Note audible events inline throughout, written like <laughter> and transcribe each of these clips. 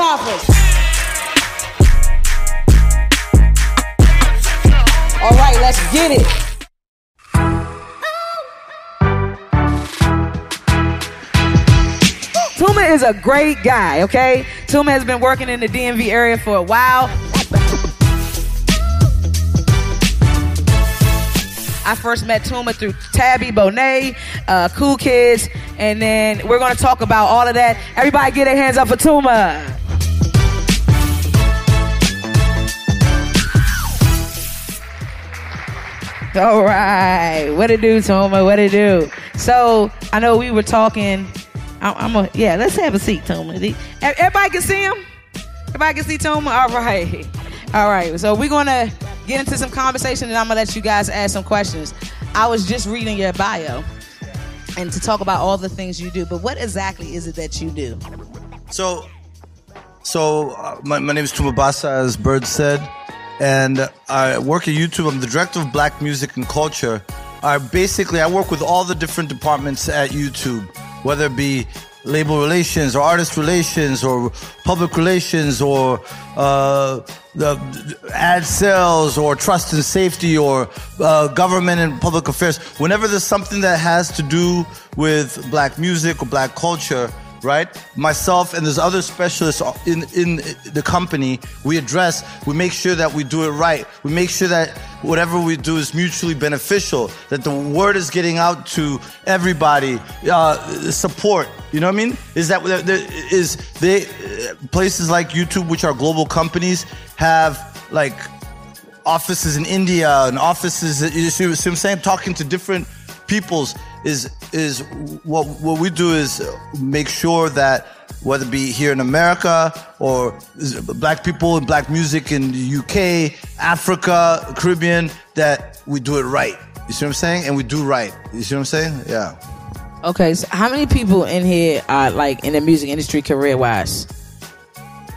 conference. All right, let's get it. Tuma is a great guy, okay? Tuma has been working in the DMV area for a while. I first met Tuma through Tabi Bonney, uh, Cool Kids, and then we're gonna talk about all of that. Everybody get their hands up for Tuma. All right, what it do, Tuma? What it do? So I know we were talking. I- I'm a yeah. Let's have a seat. The- Everybody can see him. Everybody can see Tuma. All right, all right. So we're gonna get into some conversation, and I'm gonna let you guys ask some questions. I was just reading your bio, and to talk about all the things you do. But what exactly is it that you do? So, so uh, my, my name is Tuma Basa, as Bird said, and I work at YouTube. I'm the director of Black Music and Culture. I basically I work with all the different departments at YouTube, whether it be label relations or artist relations or public relations or uh, the ad sales or trust and safety or uh, government and public affairs. Whenever there's something that has to do with black music or black culture, right? Myself and there's other specialists in in the company. We address. We make sure that we do it right. We make sure that whatever we do is mutually beneficial. That the word is getting out to everybody. Uh, support. You know what I mean? Is that there, is they places like YouTube, which are global companies, have like offices in India and offices. You see what I'm saying? Talking to different peoples is is what what we do is make sure that whether it be here in America or black people and black music in the UK, Africa, Caribbean, that we do it right. You see what I'm saying? And we do right. You see what I'm saying? Yeah. Okay, so how many people in here are like in the music industry career wise?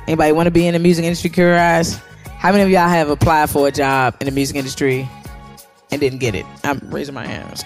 Anybody want to be in the music industry career wise? How many of y'all have applied for a job in the music industry and didn't get it? I'm raising my hand.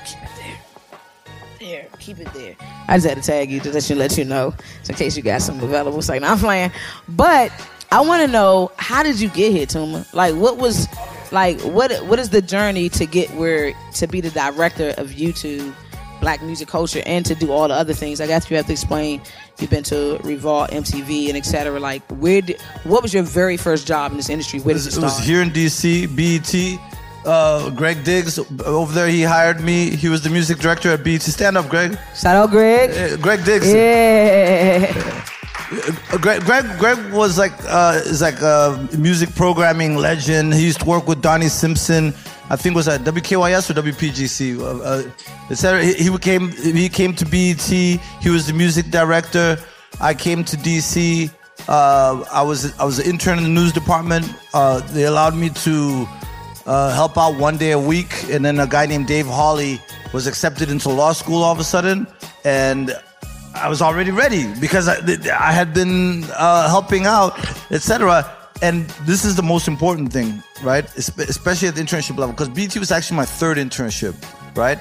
Keep it there. Keep it there. I just had to tag you to let you let you know, in case you got something available. It's like, I'm playing. But I want to know how did you get here, Tuma? Like, what was, like, what what is the journey to get where to be the director of YouTube? black music culture and to do all the other things. I guess you have to explain. You've been to Revolt, MTV, and etc. Like, where? Did, what was your very first job in this industry? Where did it It start? was here in DC, BET. Uh, Greg Diggs over there. He hired me. He was the music director at BET. Stand up, Greg. Shout out, Greg. Uh, Greg Diggs. Yeah. Uh, Greg, Greg, Greg was like uh, is like a music programming legend. He used to work with Donnie Simpson. I think it was at WKYS or WPGC. Uh, uh, etc. He, he came he came to BET. He was the music director. I came to DC. Uh, I was I was an intern in the news department. Uh, they allowed me to uh, help out one day a week, and then a guy named Dave Hawley was accepted into law school all of a sudden, and I was already ready because I, I had been uh, helping out, etc. And this is the most important thing, right? Especially at the internship level, because BT was actually my third internship, right?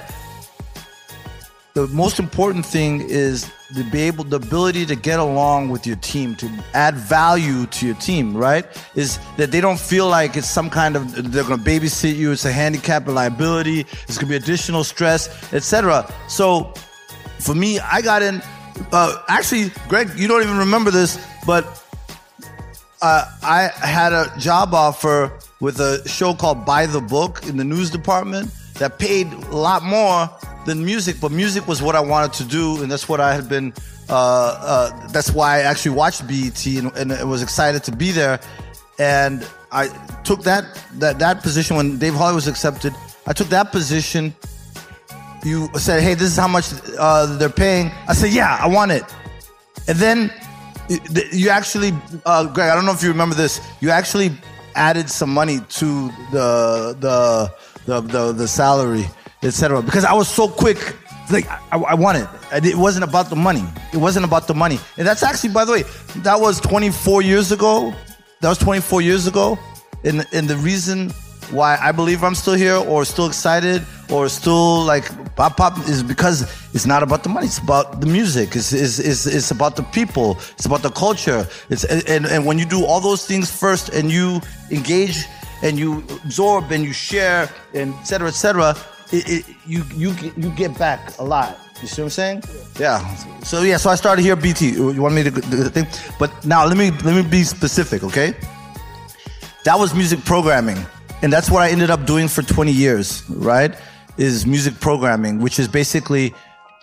The most important thing is to be able, the ability to get along with your team, to add value to your team, right? Is that they don't feel like it's some kind of they're going to babysit you. It's a handicap, a liability. It's going to be additional stress, etc. So, for me, I got in. Uh, actually, Greg, you don't even remember this, but uh, I had a job offer with a show called By the Book in the news department that paid a lot more than music, but music was what I wanted to do, and that's what I had been. Uh, uh, that's why I actually watched BET and, and was excited to be there. And I took that that that position when Dave Holly was accepted. I took that position you said, "Hey, this is how much uh, they're paying." I said, "Yeah, I want it." And then you actually, uh, Greg, I don't know if you remember this. You actually added some money to the the the the, the salary, etc. Because I was so quick. Like I, I want it. It wasn't about the money. It wasn't about the money. And that's actually, by the way, that was 24 years ago. That was 24 years ago. And and the reason why I believe I'm still here or still excited or still like pop pop is because it's not about the money. It's about the music. It's, it's, it's, it's about the people. It's about the culture. It's and, and when you do all those things first and you engage and you absorb and you share and et cetera, et cetera, it, it, you you get, you get back a lot. You see what I'm saying? Yeah. So yeah. So I started here, BT. You want me to the thing? But now let me let me be specific, okay? That was music programming, and that's what I ended up doing for 20 years. Right? Is music programming, which is basically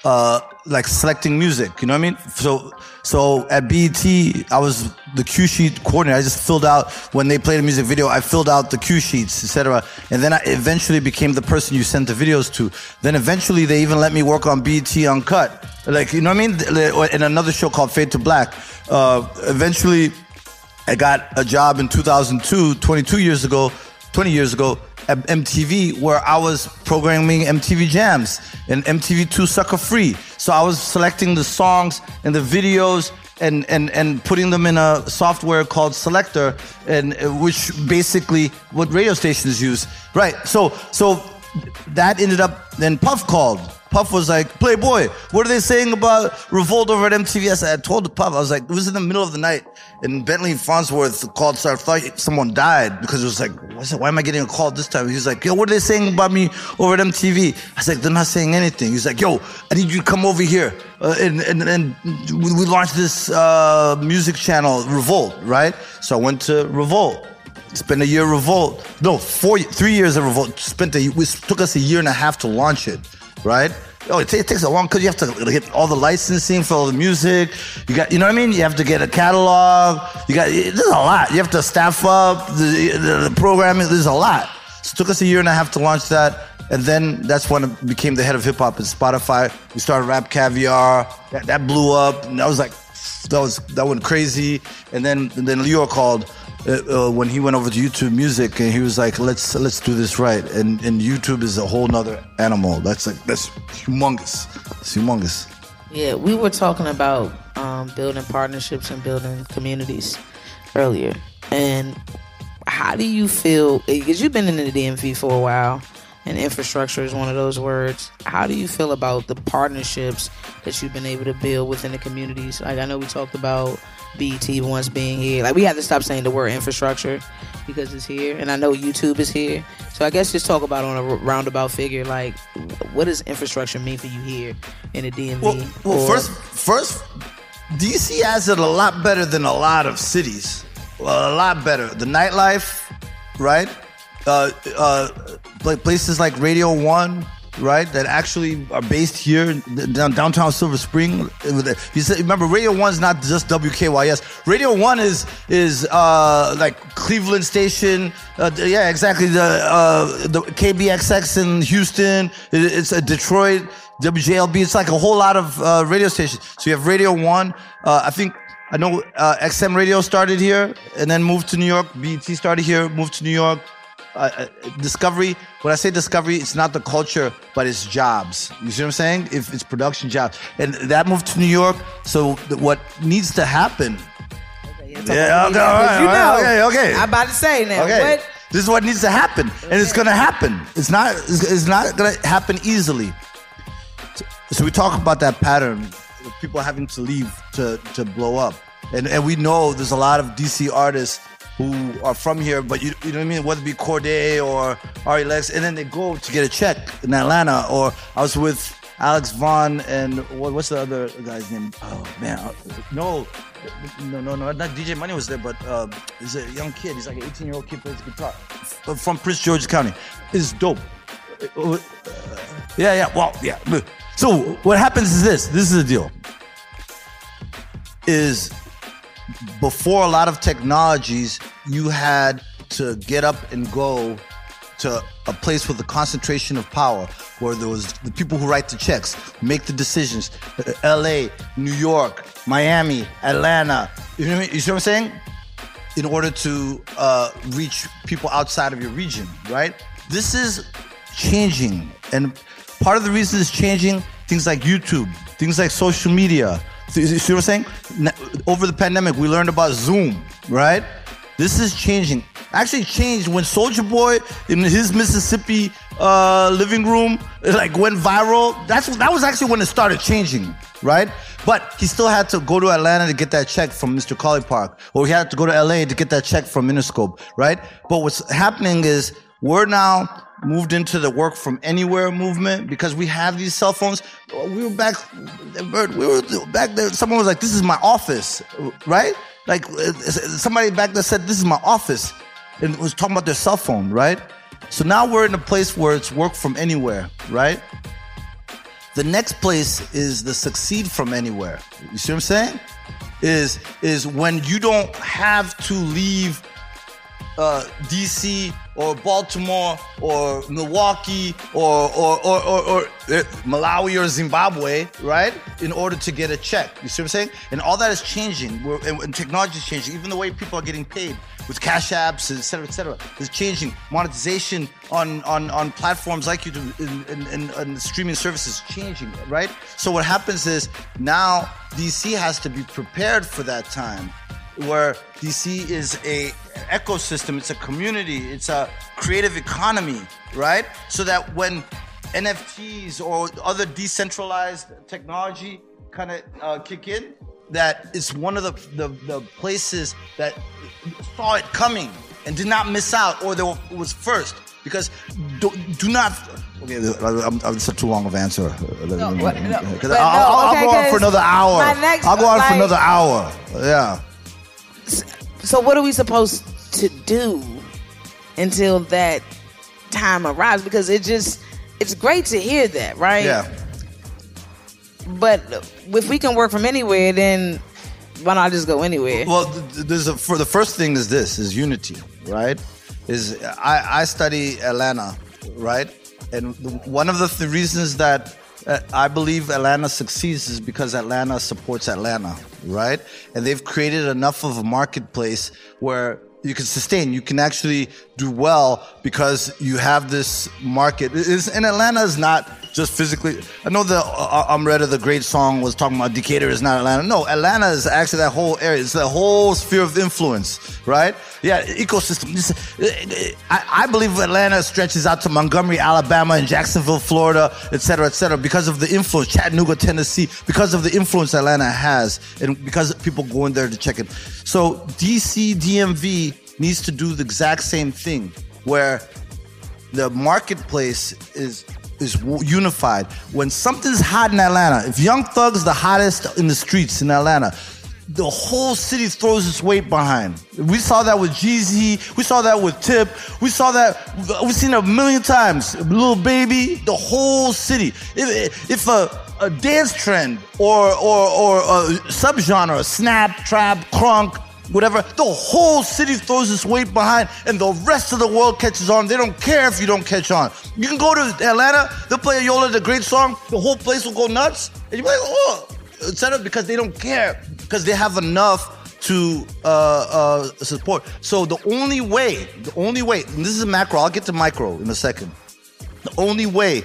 uh, like selecting music. You know what I mean? So, so at BET, I was the cue sheet coordinator. I just filled out when they played a music video. I filled out the cue sheets, etc. And then I eventually became the person you sent the videos to. Then eventually, they even let me work on BET Uncut, like you know what I mean? In another show called Fade to Black. Uh, eventually, I got a job in 2002, 22 years ago, 20 years ago MTV where I was programming MTV Jams and MTV2 Sucker Free. So I was selecting the songs and the videos and, and, and putting them in a software called Selector, and uh, which basically what radio stations use. Right. So so that ended up. Then Puff called. Puff was like, Playboy, what are they saying about Revolt over at MTVS? I told Puff, I was like, it was in the middle of the night, and Bentley Farnsworth called, so I thought someone died because it was like, why am I getting a call this time? He was like, yo, what are they saying about me over at MTV? I was like, they're not saying anything. He's like, yo, I need you to come over here. Uh, and, and, and we launched this uh, music channel, Revolt, right? So I went to Revolt. Spent a year Revolt. No, four, three years of Revolt. Spent a, it took us a year and a half to launch it right? Oh, it, t- it takes a long because you have to get all the licensing for all the music. You got, you know what I mean? You have to get a catalog. You got, there's a lot. You have to staff up the, the, the programming. There's a lot. So it took us a year and a half to launch that. And then that's when I became the head of hip hop at Spotify. We started RapCaviar. That, that blew up. And that was like, that was, that went crazy. And then, and then Leo called uh, uh, when he went over to YouTube Music and he was like, "Let's let's do this right." And and YouTube is a whole nother animal. That's like that's humongous. It's humongous. Yeah, we were talking about um, building partnerships and building communities earlier. And how do you feel? Because you've been in the DMV for a while, and infrastructure is one of those words. How do you feel about the partnerships that you've been able to build within the communities? Like I know we talked about BET once being here. Like we have to stop saying the word infrastructure because it's here, and I know YouTube is here. So I guess just talk about on a roundabout figure, like what does infrastructure mean for you here in the DMV? Well, well or, first, first, DC has it a lot better than a lot of cities. Well, a lot better. The nightlife, right? Uh, uh, places like Radio One, right? That actually are based here down downtown Silver Spring. You said, remember, Radio One is not just WKYS. Radio One is is uh, like Cleveland station. Uh, yeah, exactly. The uh, the KBXX in Houston. It's a Detroit. WJLB. It's like a whole lot of uh, radio stations. So you have Radio One. Uh, I think I know uh, XM Radio started here and then moved to New York. BET started here, moved to New York. Uh, uh, discovery. When I say discovery, it's not the culture, but it's jobs. You see what I'm saying? If it's production jobs, and that moved to New York. So th- what needs to happen? Okay, yeah, okay, all right, you know, okay, okay. I'm about to say now. Okay. What? This is what needs to happen, okay. and it's going to happen. It's not. It's, it's not going to happen easily. So, so we talk about that pattern. People having to leave to to blow up, and and we know there's a lot of DC artists who are from here, but you, you know what I mean? Whether it be Cordae or Ari Lennox, and then they go to get a check in Atlanta. Or I was with Alex Vaughn and what, what's the other guy's name? Oh man, uh, no, no, no, no, not DJ Money was there, but uh, he's a young kid. He's like an 18 year old kid plays guitar from Prince George's County. It's dope. Uh, yeah, yeah, well, yeah. So what happens is this. This is the deal. Is before a lot of technologies, you had to get up and go to a place with a concentration of power where there was the people who write the checks, make the decisions. Uh, LA, New York, Miami, Atlanta. You know, what, you see what I'm saying? In order to uh, reach people outside of your region, right? This is changing. And part of the reason it's changing, things like YouTube, things like social media, See, see what I'm saying? Over the pandemic, we learned about Zoom, right? This is changing. actually changed when Soulja Boy in his Mississippi uh, living room like went viral. That's that was actually when it started changing, right? But he still had to go to Atlanta to get that check from Mr. Collipark, or he had to go to LA to get that check from Interscope, right? But what's happening is we're now moved into the work from anywhere movement because we have these cell phones. We were back, we were back there. Someone was like, "This is my office," right? Like uh, uh, somebody back there said, "This is my office," and was talking about their cell phone, right? So now we're in a place where it's work from anywhere, right? The next place is the succeed from anywhere. You see what I'm saying? Is is when you don't have to leave uh, DC or Baltimore or Milwaukee or or, or, or, or uh, Malawi or Zimbabwe, right? In order to get a check. You see what I'm saying? And all that is changing. We're, and, and technology is changing. Even the way people are getting paid with cash apps, et cetera, et cetera, is changing. Monetization on, on, on platforms like YouTube and, and, and streaming services changing, right? So what happens is now DC has to be prepared for that time where DC is a ecosystem, it's a community, it's a creative economy, right? So that when NFTs or other decentralized technology kind of uh, kick in, that it's one of the, the, the, places that saw it coming and did not miss out or there was first. Because do, do not. Okay, I'm, I'm, it's a too long of answer. No, no, I'll, no, I'll, okay, I'll, go on for another hour. Next, I'll go on like, for another hour. Yeah. So what are we supposed to do until that time arrives? Because it just it's great to hear that, right? Yeah. But if we can work from anywhere, then why not just go anywhere? Well, there's a, for the first thing is this is unity, right? Is I, I study Atlanta, right? And one of the th- reasons that Uh, I believe Atlanta succeeds is because Atlanta supports Atlanta, right? And they've created enough of a marketplace where you can sustain. You can actually do well because you have this market. And Atlanta is not just physically. I know the uh, Omeretta, the great song, was talking about Decatur is not Atlanta. No, Atlanta is actually that whole area. It's the whole sphere of influence, right? Yeah, ecosystem. I, I believe Atlanta stretches out to Montgomery, Alabama, and Jacksonville, Florida, et cetera, et cetera, because of the influence, Chattanooga, Tennessee, because of the influence Atlanta has, and because people go in there to check it. So DC, DMV needs to do the exact same thing, where the marketplace is is unified. When something's hot in Atlanta, if Young Thug's the hottest in the streets in Atlanta, the whole city throws its weight behind. We saw that with Jeezy. We saw that with Tip. We saw that. We've seen it a million times. Lil Baby. The whole city. If, if a, a dance trend or or or a subgenre, snap, trap, crunk, whatever. The whole city throws its weight behind, and the rest of the world catches on. They don't care if you don't catch on. You can go to Atlanta, they'll play Yola, the great song, the whole place will go nuts, and you're like, oh, etc. Because they don't care, because they have enough to uh, uh, support. So the only way, the only way, and this is a macro, I'll get to micro in a second. The only way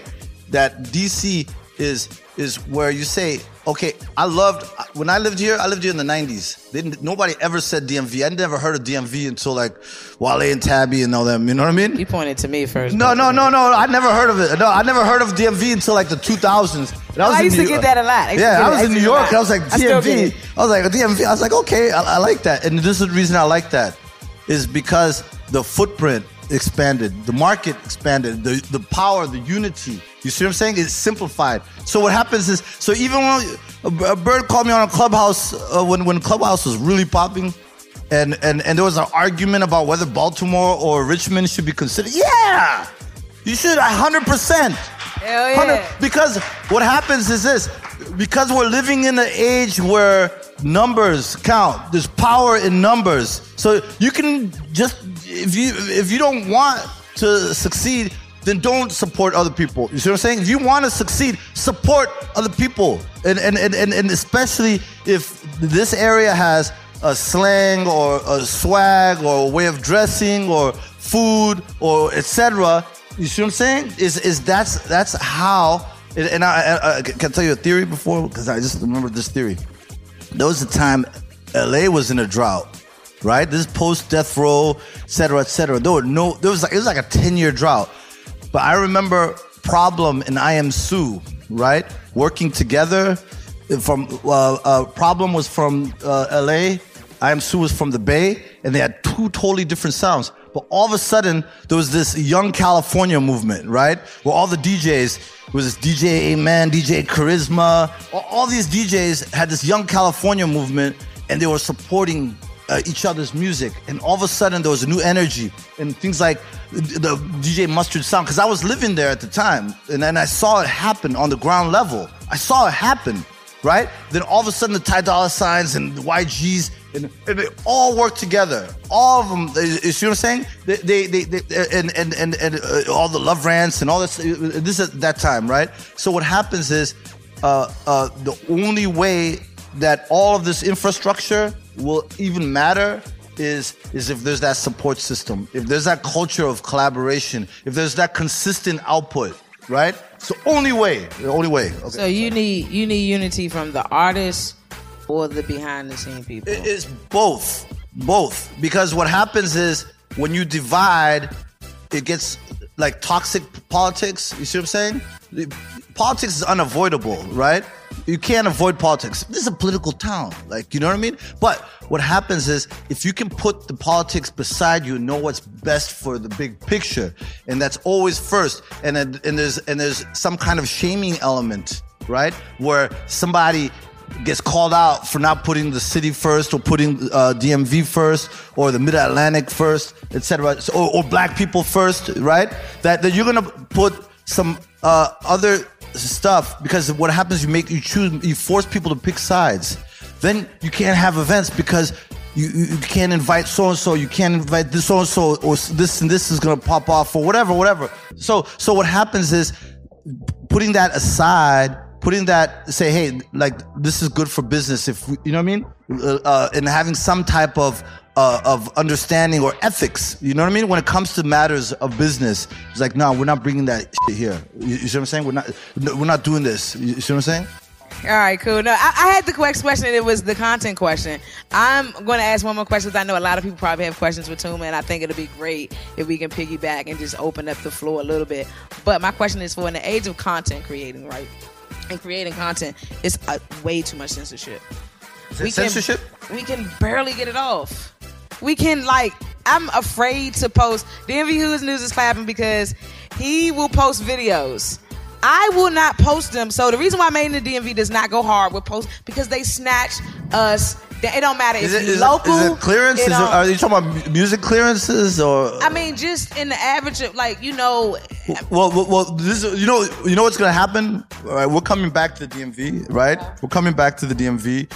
that DC is is where you say, okay, I loved when I lived here. I lived here in the '90s. Didn't nobody ever said DMV? I never heard of DMV until like Wale and Tabi and all them. You know what I mean? You pointed to me first. No, no, no, no. I never heard of it. No, I never heard of DMV until like the 2000s. I, oh, was I used to get that a lot. I yeah, I was in New York. I was like DMV. I, I was like DMV. I was like, okay, I, I like that. And this is the reason I like that is because the footprint expanded, the market expanded, the, the power, the unity. You see what I'm saying? It's simplified. So what happens is, so even when a, bird called me on a clubhouse uh, when when clubhouse was really popping, and and and there was an argument about whether Baltimore or Richmond should be considered. Yeah, you should 100 percent. Hell yeah. Because what happens is this: because we're living in an age where numbers count. There's power in numbers. So you can just if you if you don't want to succeed, then don't support other people. You see what I'm saying? If you want to succeed, support other people. And and, and, and, and especially if this area has a slang or a swag or a way of dressing or food or etc. You see what I'm saying? Is is that's that's how and I, I, I can tell you a theory before because I just remember this theory. There was a time LA was in a drought right? This post death row, etc., cetera, et cetera. There were no, there was like, it was like a 10 year drought. But I remember Problem and Iamsu, right? Working together. From uh, uh, Problem was from uh, LA, Iamsu was from the Bay, and they had two totally different sounds. But all of a sudden, there was this young California movement, right? Where all the DJs, was this DJ Amen, DJ Carisma, all these DJs had this young California movement, and they were supporting uh, each other's music. And all of a sudden, there was a new energy and things like the DJ Mustard sound. Because I was living there at the time, and then I saw it happen on the ground level. I saw it happen, right? Then all of a sudden, the Ty Dolla Signs and the YGs and, and they all work together. All of them. You see what I'm saying? They, they, they, they and and and, and uh, all the love rants and all this. This is that time, right? So what happens is, uh, uh, the only way that all of this infrastructure will even matter is is if there's that support system, if there's that culture of collaboration, if there's that consistent output, right? It's the only way. The only way. Okay. So you need you need unity from the artists or the behind the scene people. It is both, both. Because what happens is when you divide, it gets like toxic politics. You see what I'm saying? Politics is unavoidable, right? You can't avoid politics. This is a political town. Like, you know what I mean? But what happens is if you can put the politics beside you, know what's best for the big picture, and that's always first. And and there's and there's some kind of shaming element, right? Where somebody gets called out for not putting the city first or putting uh, DMV first or the Mid Atlantic first, etc. So, or, or, black people first, right? That that you're gonna put some uh, other stuff because what happens you make you choose you force people to pick sides. Then you can't have events because you, you can't invite so and so you can't invite this so and so or this and this is going to pop off or whatever whatever. So so what happens is putting that aside putting that say hey like this is good for business if we, you know what i mean? Uh, uh, and having some type of uh, of understanding or ethics. You know what I mean? When it comes to matters of business, it's like, no, we're not bringing that shit here. You, you see what I'm saying? We're not, we're not doing this. You see what I'm saying? All right, cool. No, I, I had the correct question. It was the content question. I'm going to ask one more question because I know a lot of people probably have questions for Tuma, and I think it'll be great if we can piggyback and just open up the floor a little bit. But my question is for in the age of content creating, right? And creating content, it's uh, way too much censorship. We censorship? Can, we can barely get it off we can like I'm afraid to post. DMV Hood News is clapping because he will post videos. I will not post them. So the reason why Made in the DMV does not go hard with posts because they snatch us. It don't matter. Is it's local. It, is it clearance? It is are you talking about music clearances or? I mean, just in the average, of, like you know. Well, well, well, this you know, you know what's gonna happen. All right, we're coming back to the DMV, right? We're coming back to the DMV.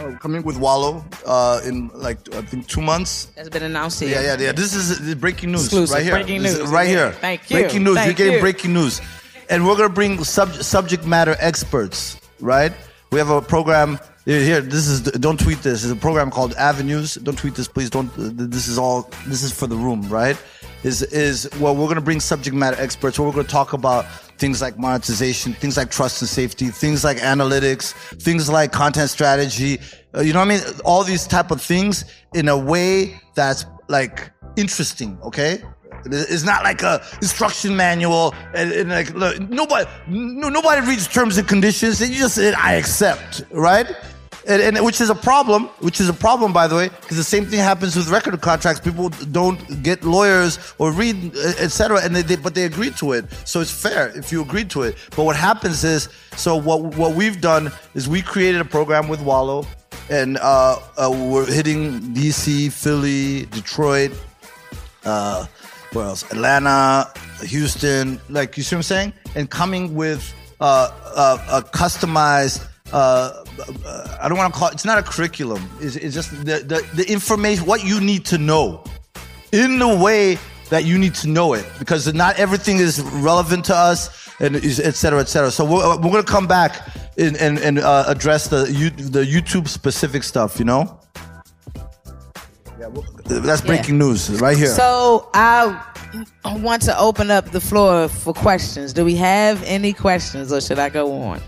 Oh, coming with Wallo uh, in like I think two months. That's been announced. Yeah, yeah, yeah. This is breaking news Exclusive. right here. Breaking news right here. Thank you. Breaking news. Thank You're getting you. breaking news, and we're gonna bring sub- subject matter experts. Right? We have a program here. This is don't tweet this. It's a program called Avenues. Don't tweet this, please. Don't. This is all. This is for the room, right? Is is well, we're gonna bring subject matter experts. Where we're gonna talk about things like monetization, things like trust and safety, things like analytics, things like content strategy. Uh, you know what I mean? All these type of things in a way that's like interesting. Okay. It's not like a instruction manual, and, and like look, nobody, no, nobody reads terms and conditions. And you just say, "I accept," right? And, and, which is a problem, which is a problem, by the way, because the same thing happens with record contracts. People don't get lawyers or read, etc., and they, they, but they agree to it. So it's fair if you agree to it. But what happens is, so what what we've done is we created a program with Wallo, and uh, uh, we're hitting DC, Philly, Detroit, uh, where else? Atlanta, Houston. Like you see what I'm saying? And coming with uh, a customized uh, I don't want to call it, it's not a curriculum. It's, it's just the, the, the, information, what you need to know in the way that you need to know it because not everything is relevant to us and et cetera, et cetera. So we're, we're going to come back and, and, and uh, address the, the YouTube specific stuff, you know? Yeah, well, that's breaking yeah. news right here. So I want to open up the floor for questions. Do we have any questions or should I go on?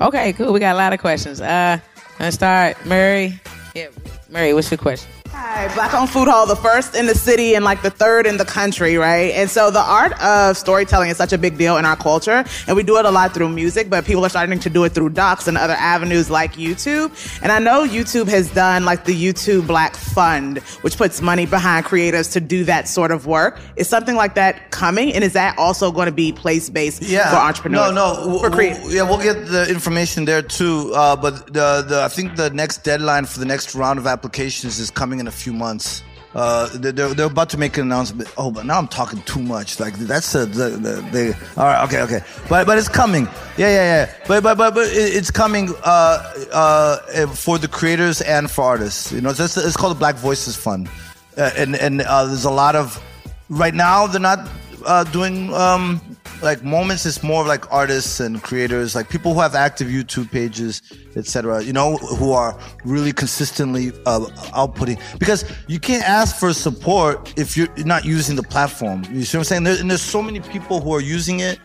Okay, cool. We got a lot of questions. Uh, let's start. Mary. Yeah, Mary, what's your question? Hi, Black Owned Food Hall, the first in the city and like the third in the country, right? And so the art of storytelling is such a big deal in our culture, and we do it a lot through music, but people are starting to do it through docs and other avenues like YouTube. And I know YouTube has done like the YouTube Black Fund, which puts money behind creatives to do that sort of work. Is something like that coming? And is that also going to be place based yeah. for entrepreneurs? No, no. For we'll, creatives? yeah, we'll get the information there too. Uh, but the, the I think the next deadline for the next round of applications is coming in a few months. Uh, they're, they're about to make an announcement. Oh, but now I'm talking too much. Like that's a, the, the, the all right, okay, okay. But but it's coming. Yeah, yeah, yeah. But but but, but it's coming uh, uh, for the creators and for artists. You know, it's, it's called the Black Voices Fund, uh, and and uh, there's a lot of right now they're not uh, doing um, like moments it's more of like artists and creators like people who have active youtube pages etc you know who are really consistently uh, outputting because you can't ask for support if you're not using the platform you see what i'm saying there, and there's so many people who are using it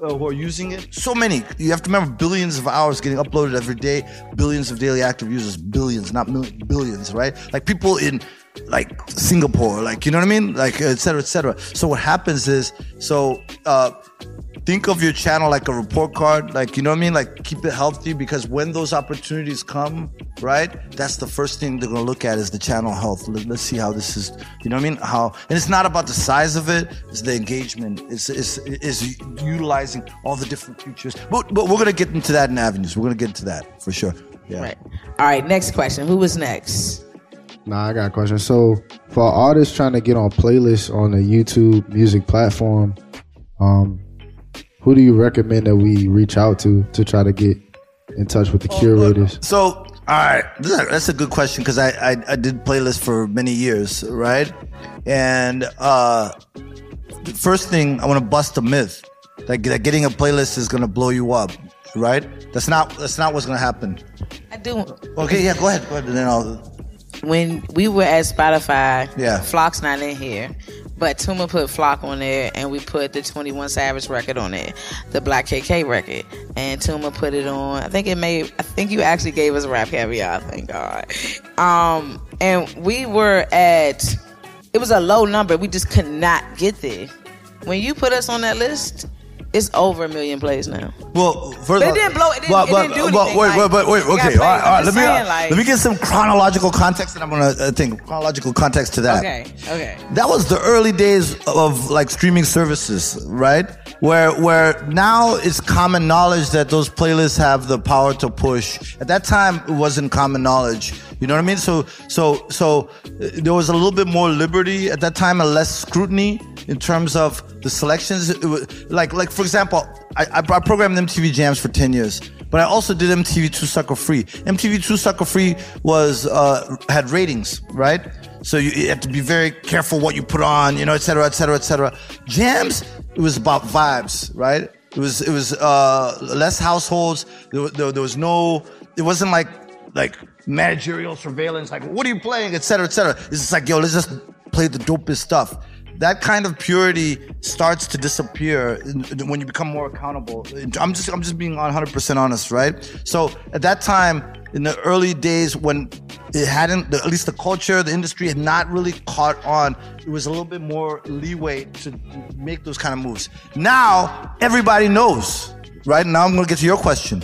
uh, who are using it. So many. You have to remember billions of hours getting uploaded every day, billions of daily active users, billions, not millions, billions, right? Like people in like Singapore, like you know what I mean, like etc. cetera, et cetera. So what happens is, so uh, think of your channel like a report card, like you know what I mean, like keep it healthy because when those opportunities come, right, that's the first thing they're gonna look at is the channel health. Let, us see how this is, you know what I mean? How and it's not about the size of it, it's the engagement, it's it's, it's utilizing all the different features. But but we're gonna get into that in avenues. We're gonna get into that for sure. Yeah. Right. All right. Next question. Who was next? Nah, I got a question. So, for artists trying to get on playlists on the YouTube music platform, um, who do you recommend that we reach out to to try to get in touch with the curators? So, all right, that's a good question because I, I, I did playlists for many years, right? And uh, the first thing I want to bust a myth that, that getting a playlist is gonna blow you up, right? That's not that's not what's gonna happen. I do. Okay, yeah, go ahead, go ahead, and then I'll. When we were at Spotify, Yeah. Flock's not in here, but Tuma put Flock on there, and we put the Twenty One Savage record on there, the Black KK record, and Tuma put it on. I think it made. I think you actually gave us rap caviar. Thank God. Um, and we were at. It was a low number. We just could not get there. When you put us on that list, it's over a million plays now. Well, first But of all- didn't blow- it didn't- Well, it didn't do but anything, Wait, like, wait, wait, wait. Okay, all right, all right. Let me saying, like- let me get some chronological context, and I'm gonna uh, think chronological context to that. Okay, okay. That was the early days of like streaming services, right? Where where now it's common knowledge that those playlists have the power to push. At that time, it wasn't common knowledge. You know what I mean? So so so uh, there was a little bit more liberty at that time and less scrutiny in terms of the selections. Was, like like for example, I, I I programmed MTV Jams for ten years. But I also did MTV Two Sucker Free. MTV Two Sucker Free was uh, had ratings, right? So you, you have to be very careful what you put on, you know, et cetera, et cetera, et cetera. Jams, it was about vibes, right? It was it was uh, less households. There, there, there was no. It wasn't like like managerial surveillance. Like what are you playing, et cetera, et cetera. It's just like yo, let's just play the dopest stuff. That kind of purity starts to disappear when you become more accountable. I'm just I'm just being 100% honest, right? So at that time, in the early days when it hadn't, at least the culture, the industry had not really caught on. It was a little bit more leeway to make those kind of moves. Now everybody knows, right? Now I'm going to get to your question.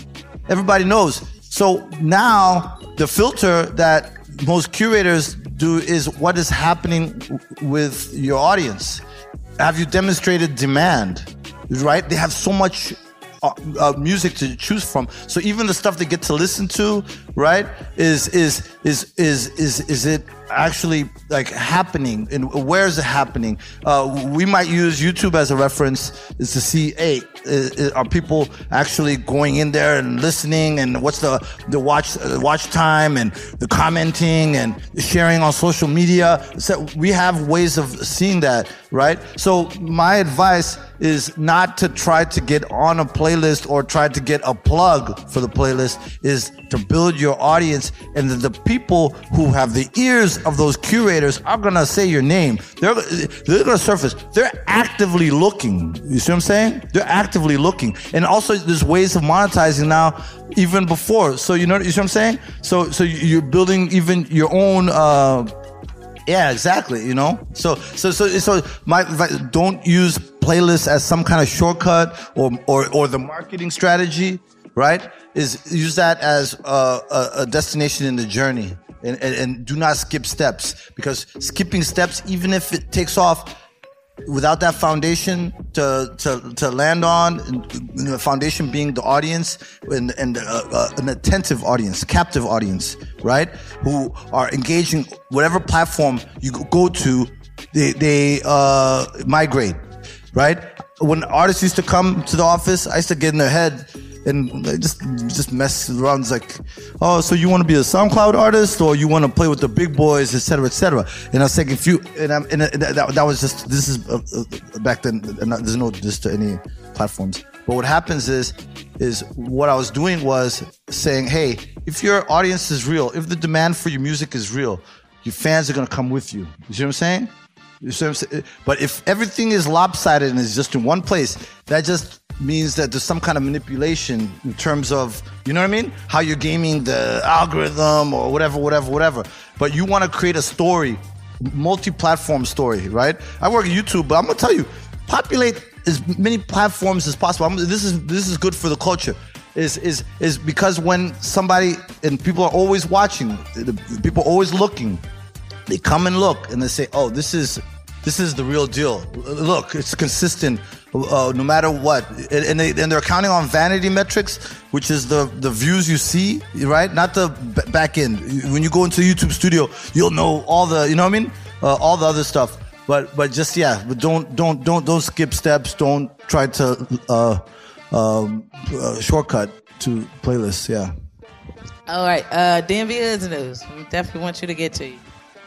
Everybody knows. So now the filter that most curators do is what is happening with your audience. Have you demonstrated demand? Right? They have so much uh, uh, music to choose from. So even the stuff they get to listen to, right, is is is is is is it actually like happening? And where is it happening? Uh, we might use YouTube as a reference is to see, hey, i- i- are people actually going in there and listening? And what's the the watch uh, watch time and the commenting and sharing on social media? So we have ways of seeing that, right? So my advice is not to try to get on a playlist or try to get a plug for the playlist is to build your audience, and the, the people who have the ears of those curators are gonna say your name. They're they're gonna surface. They're actively looking. You see what I'm saying? They're actively looking, and also there's ways of monetizing now, even before. So you know, you see what I'm saying? So so you're building even your own. Uh, yeah, exactly. You know, so so so so my don't use playlists as some kind of shortcut or or or the marketing strategy, right? Is use that as a, a, a destination in the journey, and, and and do not skip steps because skipping steps, even if it takes off without that foundation to to, to land on, the foundation being the audience and, and uh, uh, an attentive audience, captive audience, right? Who are engaging whatever platform you go to, they they uh, migrate, right? When artists used to come to the office, I used to get in their head and just just mess around. It's like, oh, so you want to be a SoundCloud artist or you want to play with the big boys, etc., cetera, et cetera. And I was if you and, I'm, and that, that was just this is uh, uh, back then. There's no this to any platforms. But what happens is, is what I was doing was saying, hey, if your audience is real, if the demand for your music is real, your fans are gonna come with you. You see what I'm saying? You see what I'm saying? But if everything is lopsided and is just in one place, that just means that there's some kind of manipulation in terms of, you know what I mean? How you're gaming the algorithm or whatever, whatever, whatever. But you want to create a story, multi-platform story, right? I work at YouTube, but I'm gonna tell you, populate as many platforms as possible. I'm, this is this is good for the culture. Is is is because when somebody and people are always watching, people are always looking. They come and look and they say, "Oh, this is this is the real deal. Look, it's consistent uh, no matter what. And, they, and they're counting on vanity metrics, which is the, the views you see, right? Not the b- back end. When you go into YouTube studio, you'll know all the, you know what I mean? Uh, all the other stuff. But but just yeah, but don't don't don't don't skip steps. Don't try to uh, um, uh, shortcut to playlists. Yeah. All right, uh, DMV is news. We definitely want you to get to you.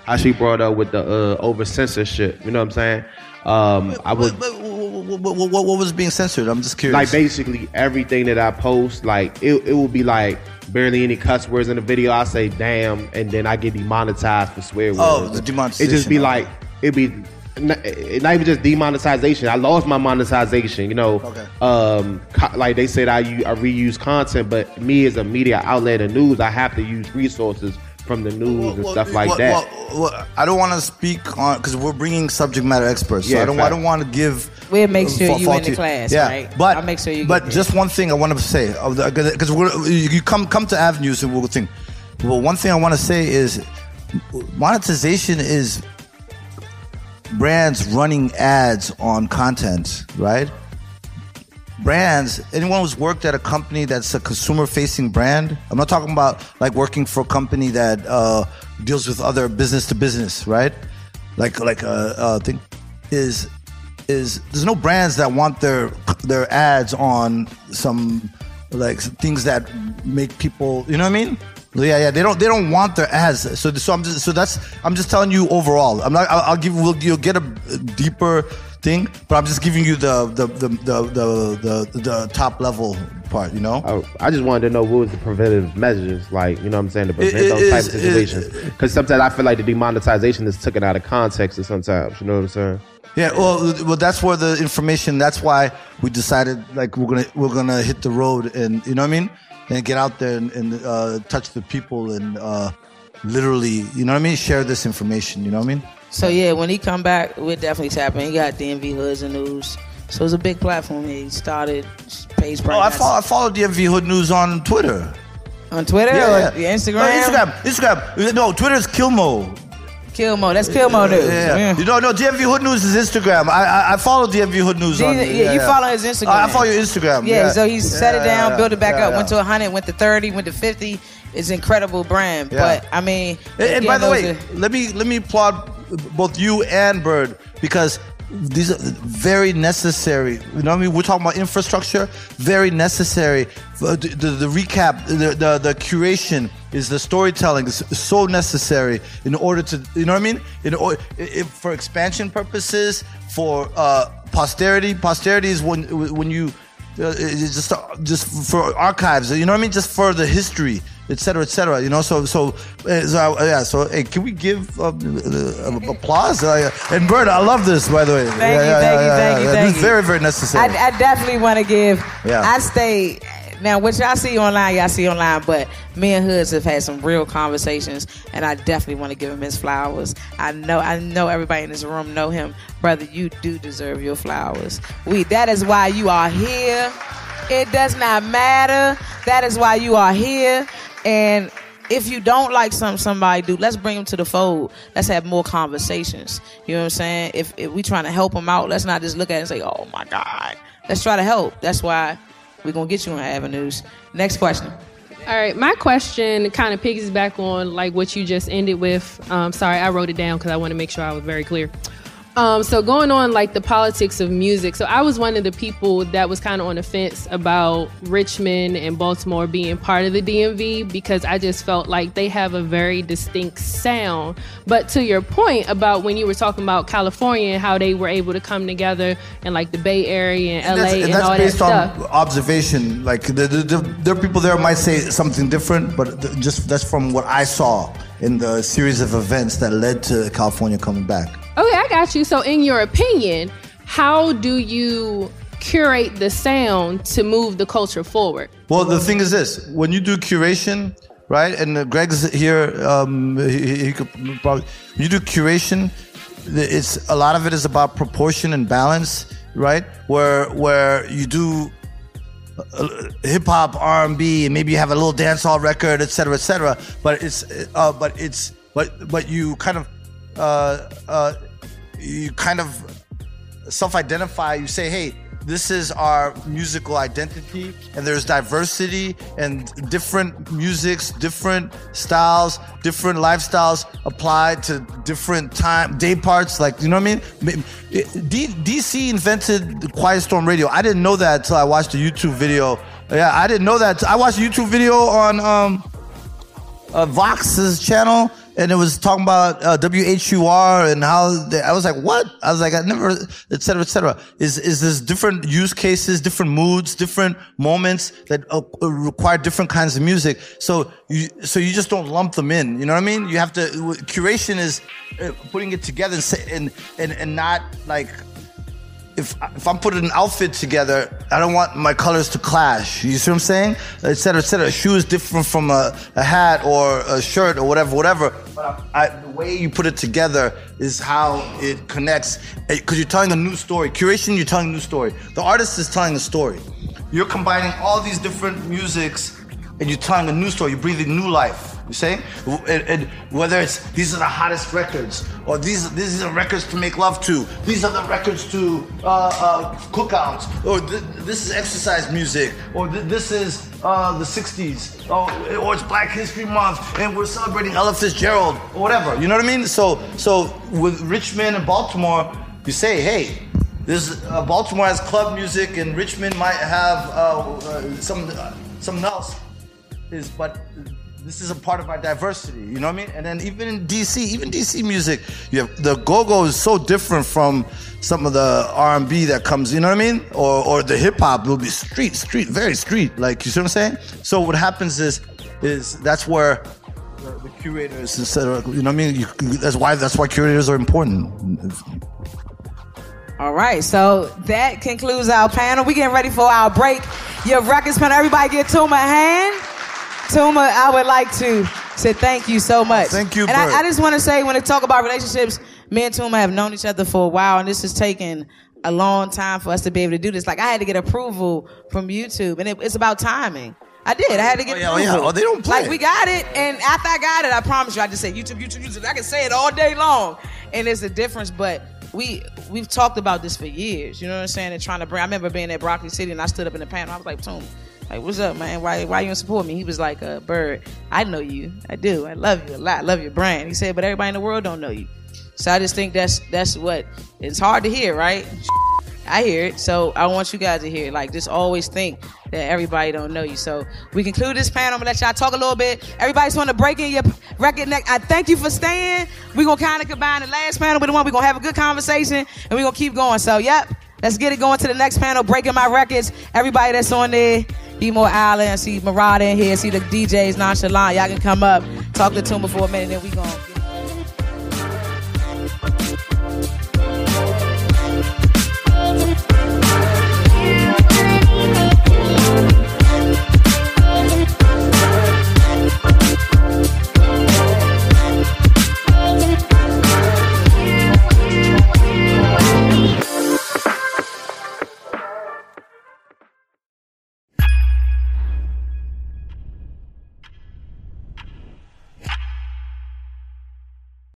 How she brought up with the uh, over censorship. You know what I'm saying? Um, I would. What, what, what, what, what was being censored? I'm just curious. Like basically everything that I post, like it, it will be like barely any cuss words in the video. I say damn, and then I get demonetized for swear words. Oh, the demonetization. It just be like it be not, even just demonetization. I lost my monetization. You know, okay. um, co- like they said, I I reuse content, but me as a media outlet and news, I have to use resources from the news well, and well, stuff like well, that. Well, I don't want to speak on because we're bringing subject matter experts. So yeah, I don't. Fact. I don't want to give. We'll make sure uh, you in the class. Yeah, right? but I'll make sure you. But just one thing I want to say because you come come to avenues and we'll think. Well, one thing I want to say is monetization is brands running ads on content, right? Brands, anyone who's worked at a company that's a consumer facing brand, I'm not talking about like working for a company that uh, deals with other business to business, right? Like like uh, uh, thing is is there's no brands that want their their ads on some like things that make people, you know what I mean? Yeah, yeah. They don't. They don't want their ads. So, so I'm just. So that's. I'm just telling you overall. I'm not. I'll, I'll give. We'll, you'll get a deeper thing, but I'm just giving you the the the the the, the, the top level part. You know. I, I, just wanted to know what was the preventative measures, like you know what I'm saying, to prevent it, those type of situations. Because sometimes I feel like the demonetization is taken out of context. Sometimes, you know what I'm saying. Yeah, well, well, that's where the information. That's why we decided like we're gonna we're gonna hit the road, and you know what I mean, and get out there and, and uh, touch the people and uh, literally, you know what I mean, share this information. You know what I mean. So yeah, when he come back, we're definitely tapping. He got DMV Hoods and News. So it's a big platform. He started page. Oh, I follow, I follow DMV Hood News on Twitter. On Twitter yeah, or yeah. Instagram? No, Instagram. Instagram. No, Twitter is Kilmo. Kilmo. That's Kilmo News. Yeah. yeah. You know, no, DMV Hood News is Instagram. I I, I follow DMV Hood News on. Yeah, yeah, you follow his Instagram. I, I follow your Instagram. Yeah, so he set it down, built it back up, went to 100, went to 30, went to 50. It's incredible brand. But I mean, and, and by the way, are, let me let me applaud both you and Bird because these are very necessary. You know what I mean? We're talking about infrastructure, very necessary. The, the, the recap, the, the, the curation is the storytelling is so necessary in order to, you know what I mean? In order, if, for expansion purposes, for uh, posterity. Posterity is when when you uh, just just for archives. You know what I mean? Just for the history et cetera, et cetera. You know, so so, uh, so uh, yeah. So hey, can we give uh, uh, applause? Uh, and Bird, I love this by the way. Thank you, thank you, thank you, This thank is very very necessary. I, I definitely want to give. Yeah. I stay. Now, what y'all see online, y'all see online, but me and Hoods have had some real conversations, and I definitely want to give him his flowers. I know, I know everybody in this room know him, brother. You do deserve your flowers. We. That is why you are here. It does not matter. That is why you are here, and if you don't like something somebody do, let's bring them to the fold. Let's have more conversations. You know what I'm saying? If, if we trying to help them out, let's not just look at it and say, "Oh my God." Let's try to help. That's why we're gonna get you on avenues. Next question. All right, my question kind of piggies back on like what you just ended with. Um, sorry, I wrote it down because I want to make sure I was very clear. Um, so going on like the politics of music. So I was one of the people that was kind of on the fence about Richmond and Baltimore being part of the DMV because I just felt like they have a very distinct sound. But to your point about when you were talking about California and how they were able to come together and like the Bay Area and, LA that's, and, and that's all that based stuff. on observation. Like the, the, the, there are people there might say something different, but just that's from what I saw in the series of events that led to California coming back. Okay, I got you. So, in your opinion, how do you curate the sound to move the culture forward? Well, the thing is this: when you do curation, right? And uh, Greg's here. Um, he, he could probably. You do curation, it's a lot of it is about proportion and balance, right? Where where you do hip hop, R and B, and maybe you have a little dancehall record, et cetera, et cetera. But it's uh, but it's but but you kind of uh, uh, you kind of self-identify. You say, hey. This is our musical identity, and there's diversity and different musics, different styles, different lifestyles applied to different time day parts. Like you know what I mean? D- DC invented the Quiet Storm Radio. I didn't know that until I watched a YouTube video. Yeah, I didn't know that. I watched a YouTube video on um, uh, Vox's channel, and it was talking about uh, WHUR and how they, I was like, what? I was like, I never, et cetera, et cetera. Is is this different use cases, different moods, different moments that uh, require different kinds of music? So you so you just don't lump them in. You know what I mean? You have to curation is uh, putting it together and and and not like if if I'm putting an outfit together, I don't want my colors to clash. You see what I'm saying? Et cetera, et cetera. A shoe is different from a, a hat or a shirt or whatever, whatever. But I, the way you put it together is how it connects. Eh, because you're telling a new story. Curation, you're telling a new story. The artist is telling a story. You're combining all these different musics and you're telling a new story. You're breathing new life. You say, and, and whether it's these are the hottest records, or these these are the records to make love to, these are the records to uh, uh, cookouts, or th- this is exercise music, or th- this is uh, the '60s, or, or it's Black History Month, and we're celebrating Ella Fitzgerald, or whatever. You know what I mean? So so with Richmond and Baltimore, you say, hey, this uh, Baltimore has club music, and Richmond might have uh, uh, some uh, something else. Is but this is a part of my diversity. You know what I mean? And then even in DC, even DC music, you have the go-go is so different from some of the R&B that comes. You know what I mean? Or or the hip hop will be street, street, very street. Like you see what I'm saying? So what happens is is that's where the, the curators of you know what I mean. You, that's why that's why curators are important. All right, so that concludes our panel. We getting ready for our break. Your records panel. Everybody get to my hand. Tuma, I would like to say thank you so much. Thank you, And I, I just want to say, when they talk about relationships, me and Tuma have known each other for a while, and this has taken a long time for us to be able to do this. Like, I had to get approval from YouTube, and it, it's about timing. I did. I had to get Oh, yeah, oh, yeah. Oh, they don't play. Like, we got it, and after I got it, I promise you, I just said YouTube, YouTube, YouTube. I can say it all day long, and there's a difference, but we we've talked about this for years. You know what I'm saying? And trying to bring. I remember being at Broccoli City, and I stood up in the panel. I was like, Tuma, like, what's up, man? Why why you don't support me? He was like, uh, Bird, I know you. I do. I love you a lot. I love your brand. He said, but everybody in the world don't know you. So I just think that's that's what it's hard to hear, right? <laughs> I hear it. So I want you guys to hear it. Like, just always think that everybody don't know you. So we conclude this panel. I'm gonna let y'all talk a little bit. Everybody's want to break in your record neck. I thank you for staying. We're gonna kind of combine the last panel with the one. We're gonna have a good conversation and we're gonna keep going. So, yep. Let's get it going to the next panel. Breaking my records. Everybody that's on there, Be more Island. See Marada in here. See the DJs nonchalant. Y'all can come up, talk to Tuma for a minute, then we gonna.